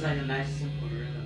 It's like a nice simple room.